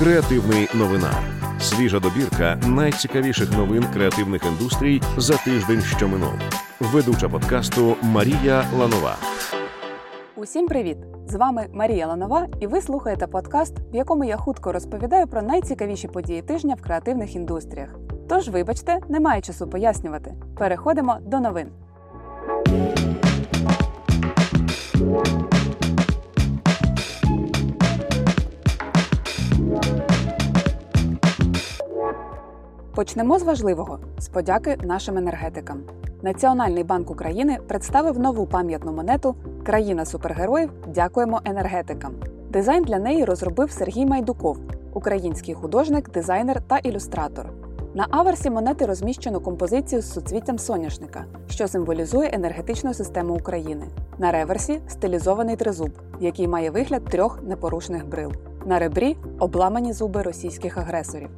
Креативний новина. Свіжа добірка найцікавіших новин креативних індустрій за тиждень, що минув. Ведуча подкасту Марія Ланова. Усім привіт! З вами Марія Ланова, і ви слухаєте подкаст, в якому я хутко розповідаю про найцікавіші події тижня в креативних індустріях. Тож, вибачте, немає часу пояснювати. Переходимо до новин. Почнемо з важливого з подяки нашим енергетикам. Національний банк України представив нову пам'ятну монету Країна супергероїв. Дякуємо енергетикам. Дизайн для неї розробив Сергій Майдуков, український художник, дизайнер та ілюстратор. На аверсі монети розміщено композицію з суцвіттям соняшника, що символізує енергетичну систему України. На реверсі стилізований тризуб, який має вигляд трьох непорушних брил. На ребрі обламані зуби російських агресорів.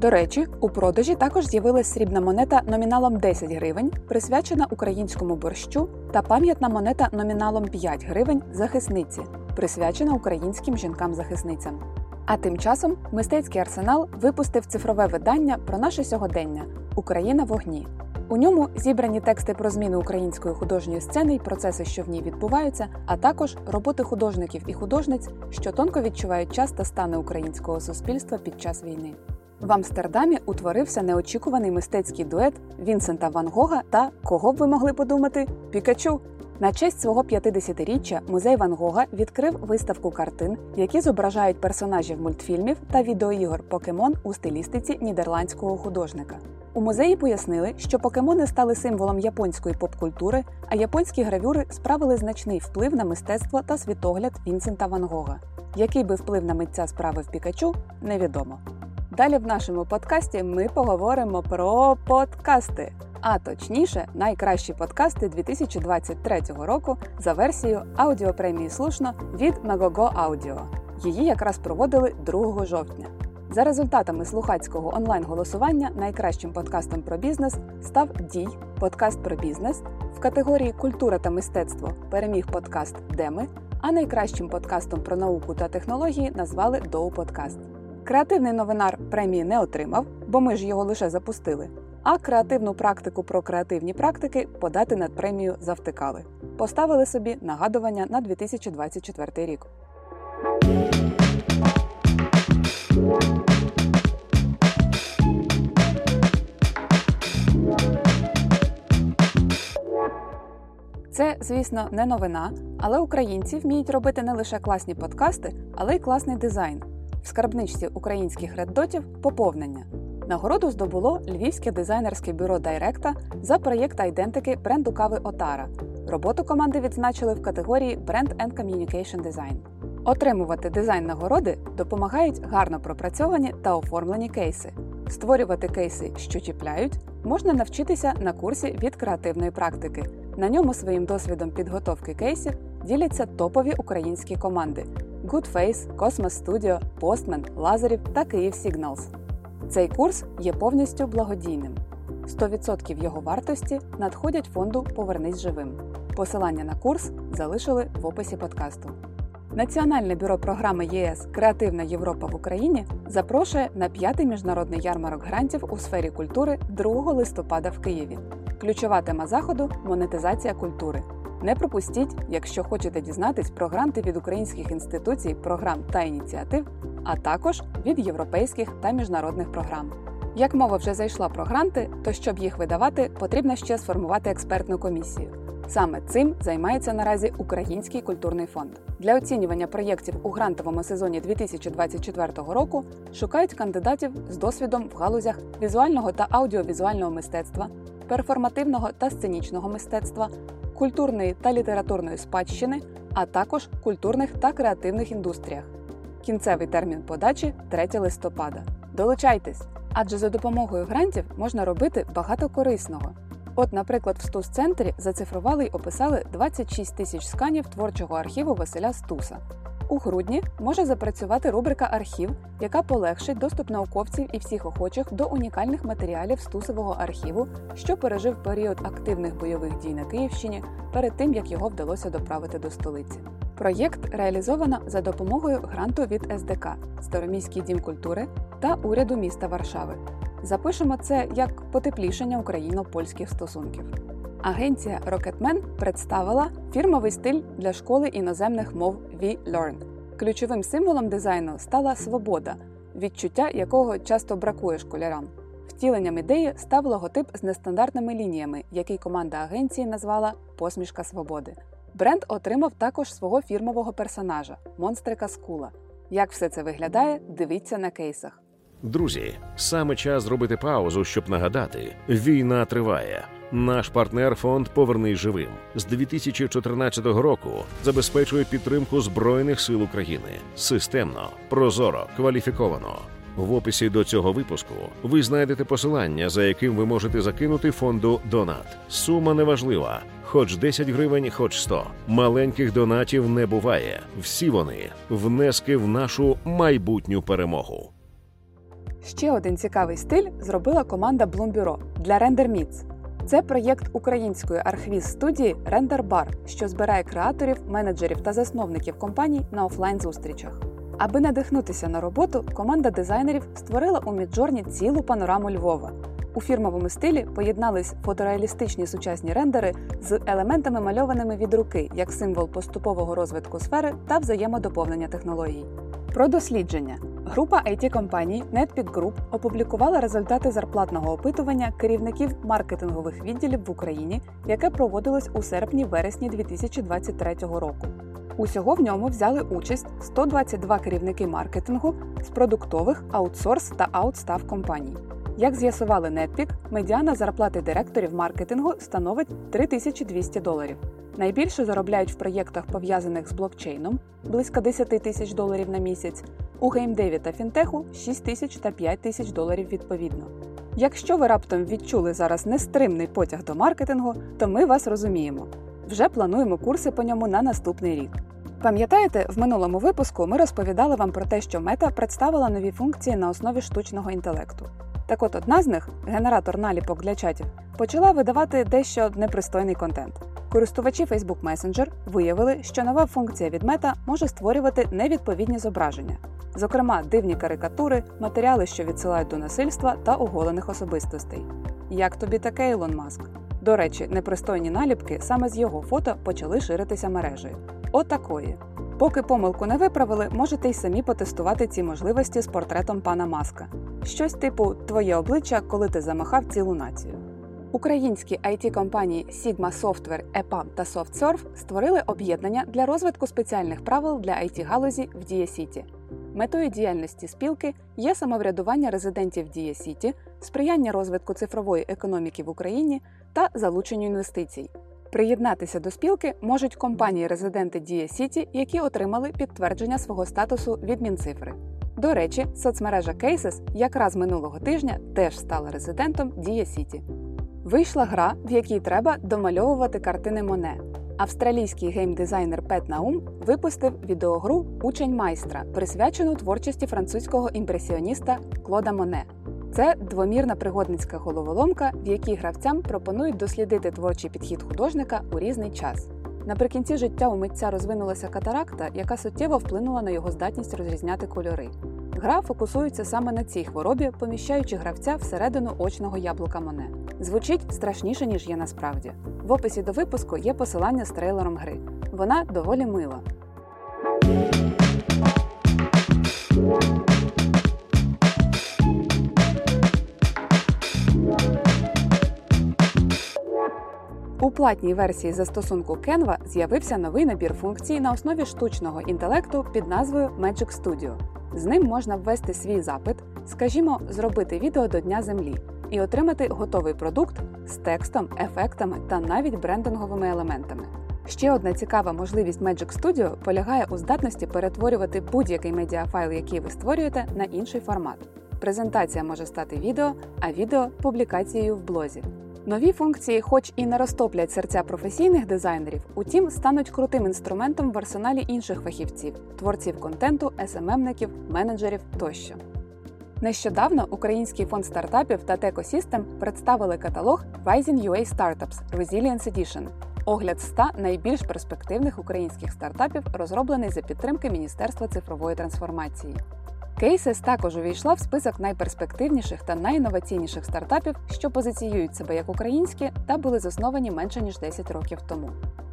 До речі, у продажі також з'явилась срібна монета номіналом 10 гривень, присвячена українському борщу, та пам'ятна монета номіналом 5 гривень захисниці, присвячена українським жінкам-захисницям. А тим часом мистецький арсенал випустив цифрове видання про наше сьогодення Україна в огні. У ньому зібрані тексти про зміни української художньої сцени і процеси, що в ній відбуваються, а також роботи художників і художниць, що тонко відчувають час та стани українського суспільства під час війни. В Амстердамі утворився неочікуваний мистецький дует Вінсента Ван Гога та кого б ви могли подумати Пікачу. На честь свого 50-річчя музей Ван Гога відкрив виставку картин, які зображають персонажів мультфільмів та відеоігор Покемон у стилістиці нідерландського художника. У музеї пояснили, що покемони стали символом японської поп-культури, а японські гравюри справили значний вплив на мистецтво та світогляд Вінсента Ван Гога. Який би вплив на митця справив Пікачу, невідомо. Далі в нашому подкасті ми поговоримо про подкасти, а точніше, найкращі подкасти 2023 року за версією аудіопремії слушно від Megogo Audio. Її якраз проводили 2 жовтня. За результатами слухацького онлайн-голосування найкращим подкастом про бізнес став Дій подкаст про бізнес. В категорії Культура та мистецтво переміг подкаст Деми, а найкращим подкастом про науку та технології назвали Доу Подкаст. Креативний новинар премії не отримав, бо ми ж його лише запустили. А креативну практику про креативні практики подати над премію завтикали. Поставили собі нагадування на 2024 рік. Це, звісно, не новина, але українці вміють робити не лише класні подкасти, але й класний дизайн. В скарбничці українських реддотів поповнення. Нагороду здобуло львівське дизайнерське бюро Дайректа за проєкт айдентики бренду кави Отара. Роботу команди відзначили в категорії Brand and Communication Design. Отримувати дизайн нагороди допомагають гарно пропрацьовані та оформлені кейси. Створювати кейси, що чіпляють, можна навчитися на курсі від креативної практики. На ньому своїм досвідом підготовки кейсів діляться топові українські команди: Goodface, Cosmos Studio, Postman, Лазарів та Київ Signals. Цей курс є повністю благодійним. 100% його вартості надходять фонду Повернись живим. Посилання на курс залишили в описі подкасту. Національне бюро програми ЄС Креативна Європа в Україні запрошує на п'ятий міжнародний ярмарок грантів у сфері культури 2 листопада в Києві. Ключова тема заходу монетизація культури. Не пропустіть, якщо хочете дізнатись про гранти від українських інституцій, програм та ініціатив, а також від європейських та міжнародних програм. Як мова вже зайшла про гранти, то щоб їх видавати, потрібно ще сформувати експертну комісію. Саме цим займається наразі Український культурний фонд. Для оцінювання проєктів у грантовому сезоні 2024 року шукають кандидатів з досвідом в галузях візуального та аудіовізуального мистецтва, перформативного та сценічного мистецтва, культурної та літературної спадщини, а також культурних та креативних індустріях. Кінцевий термін подачі 3 листопада. Долучайтесь! Адже за допомогою грантів можна робити багато корисного. От, наприклад, в Стус-центрі зацифрували й описали 26 тисяч сканів творчого архіву Василя Стуса. У грудні може запрацювати рубрика Архів, яка полегшить доступ науковців і всіх охочих до унікальних матеріалів Стусового архіву, що пережив період активних бойових дій на Київщині перед тим, як його вдалося доправити до столиці. Проєкт реалізовано за допомогою гранту від СДК Староміський дім культури та уряду міста Варшави. Запишемо це як потеплішення україно-польських стосунків. Агенція Rocketman представила фірмовий стиль для школи іноземних мов V-Learn. Ключовим символом дизайну стала свобода, відчуття якого часто бракує школярам. Втіленням ідеї став логотип з нестандартними лініями, який команда агенції назвала Посмішка свободи. Бренд отримав також свого фірмового персонажа монстрика Скула. Як все це виглядає, дивіться на кейсах. Друзі, саме час зробити паузу, щоб нагадати: війна триває. Наш партнер фонд Повернись живим з 2014 року забезпечує підтримку збройних сил України системно, прозоро, кваліфіковано. В описі до цього випуску ви знайдете посилання, за яким ви можете закинути фонду Донат. Сума неважлива, хоч 10 гривень, хоч 100. Маленьких донатів не буває. Всі вони внески в нашу майбутню перемогу. Ще один цікавий стиль зробила команда Bloom Bureau для Render Meets. Це проєкт української архвіз студії Render Bar, що збирає креаторів, менеджерів та засновників компаній на офлайн зустрічах. Аби надихнутися на роботу, команда дизайнерів створила у Midjourney цілу панораму Львова. У фірмовому стилі поєднались фотореалістичні сучасні рендери з елементами мальованими від руки як символ поступового розвитку сфери та взаємодоповнення технологій. Про дослідження Група IT-компаній Netpeak Group опублікувала результати зарплатного опитування керівників маркетингових відділів в Україні, яке проводилось у серпні-вересні 2023 року. Усього в ньому взяли участь 122 керівники маркетингу з продуктових, аутсорс та аутстаф компаній. Як з'ясували Netpeak, медіана зарплати директорів маркетингу становить 3200 доларів. Найбільше заробляють в проєктах, пов'язаних з блокчейном близько 10 тисяч доларів на місяць, у геймдеві та фінтеху 6 тисяч та 5 тисяч доларів відповідно. Якщо ви раптом відчули зараз нестримний потяг до маркетингу, то ми вас розуміємо. Вже плануємо курси по ньому на наступний рік. Пам'ятаєте, в минулому випуску ми розповідали вам про те, що мета представила нові функції на основі штучного інтелекту. Так от одна з них, генератор наліпок для чатів, почала видавати дещо непристойний контент. Користувачі Facebook Messenger виявили, що нова функція від мета може створювати невідповідні зображення, зокрема дивні карикатури, матеріали, що відсилають до насильства та оголених особистостей. Як тобі таке, Ілон Маск? До речі, непристойні наліпки саме з його фото почали ширитися мережею. Отакої. Поки помилку не виправили, можете й самі потестувати ці можливості з портретом пана Маска. Щось типу Твоє обличчя, коли ти замахав цілу націю. Українські IT компанії Sigma Software, EPAM та SoftServe створили об'єднання для розвитку спеціальних правил для IT галузі в Дія-Сіті. Метою діяльності спілки є самоврядування резидентів Дія-Сіті, сприяння розвитку цифрової економіки в Україні та залученню інвестицій. Приєднатися до спілки можуть компанії-резиденти Дія-Сіті, які отримали підтвердження свого статусу від Мінцифри. До речі, соцмережа Kyses якраз минулого тижня теж стала резидентом Дія-Сіті. Вийшла гра, в якій треба домальовувати картини Моне. Австралійський геймдизайнер Пет Наум випустив відеогру Учень майстра, присвячену творчості французького імпресіоніста Клода Моне. Це двомірна пригодницька головоломка, в якій гравцям пропонують дослідити творчий підхід художника у різний час. Наприкінці життя у митця розвинулася катаракта, яка суттєво вплинула на його здатність розрізняти кольори. Гра фокусується саме на цій хворобі, поміщаючи гравця всередину очного яблука Моне. Звучить страшніше, ніж є насправді. В описі до випуску є посилання з трейлером гри. Вона доволі мила. У платній версії застосунку Canva з'явився новий набір функцій на основі штучного інтелекту під назвою Magic Studio. З ним можна ввести свій запит, скажімо, зробити відео до Дня Землі і отримати готовий продукт з текстом, ефектами та навіть брендинговими елементами. Ще одна цікава можливість Magic Studio полягає у здатності перетворювати будь-який медіафайл, який ви створюєте, на інший формат. Презентація може стати відео, а відео публікацією в блозі. Нові функції, хоч і не розтоплять серця професійних дизайнерів, утім стануть крутим інструментом в арсеналі інших фахівців, творців контенту, SMMників, менеджерів тощо. Нещодавно Український фонд стартапів та TechEcosystem представили каталог Rising UA Startups Resilience Edition. Огляд 100 найбільш перспективних українських стартапів розроблений за підтримки Міністерства цифрової трансформації. Кейсес також увійшла в список найперспективніших та найінноваційніших стартапів, що позиціюють себе як українські та були засновані менше ніж 10 років тому.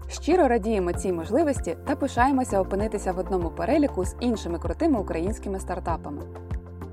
Щиро радіємо цій можливості та пишаємося опинитися в одному переліку з іншими крутими українськими стартапами.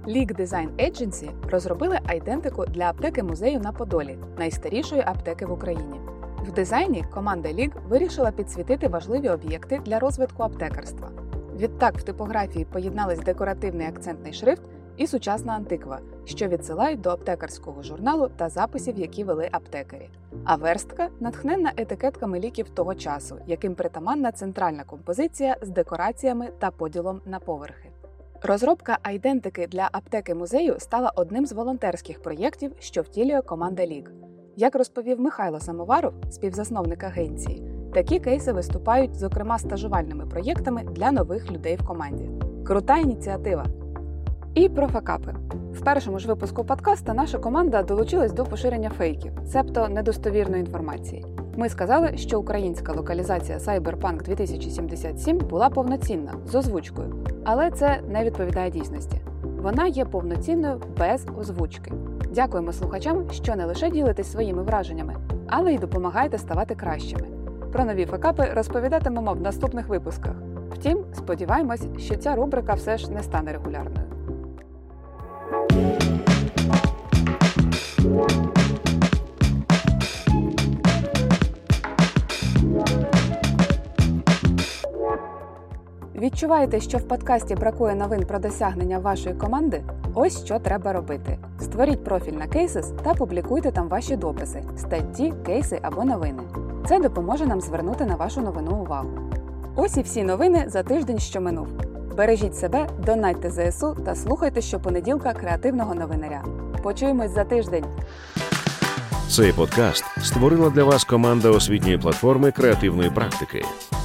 League Design Agency розробили айдентику для аптеки музею на Подолі, найстарішої аптеки в Україні. В дизайні команда League вирішила підсвітити важливі об'єкти для розвитку аптекарства. Відтак в типографії поєднались декоративний акцентний шрифт і сучасна антиква, що відсилають до аптекарського журналу та записів, які вели аптекарі. А верстка натхненна етикетками ліків того часу, яким притаманна центральна композиція з декораціями та поділом на поверхи. Розробка айдентики для аптеки музею стала одним з волонтерських проєктів, що втілює команда Лік. Як розповів Михайло Самоваров, співзасновник агенції, такі кейси виступають, зокрема, стажувальними проєктами для нових людей в команді. Крута ініціатива! І про факапи. В першому ж випуску подкаста наша команда долучилась до поширення фейків, цебто недостовірної інформації. Ми сказали, що українська локалізація Cyberpunk 2077 була повноцінна з озвучкою, але це не відповідає дійсності. Вона є повноцінною без озвучки. Дякуємо слухачам, що не лише ділитесь своїми враженнями, але й допомагаєте ставати кращими. Про нові факапи розповідатимемо в наступних випусках. Втім, сподіваємось, що ця рубрика все ж не стане регулярною. Відчуваєте, що в подкасті бракує новин про досягнення вашої команди? Ось що треба робити: створіть профіль на Cases та публікуйте там ваші дописи, статті, кейси або новини. Це допоможе нам звернути на вашу новину увагу. Ось і всі новини за тиждень, що минув. Бережіть себе, донайте ЗСУ та слухайте щопонеділка креативного новинаря. Почуємось за тиждень. Цей подкаст створила для вас команда освітньої платформи креативної практики.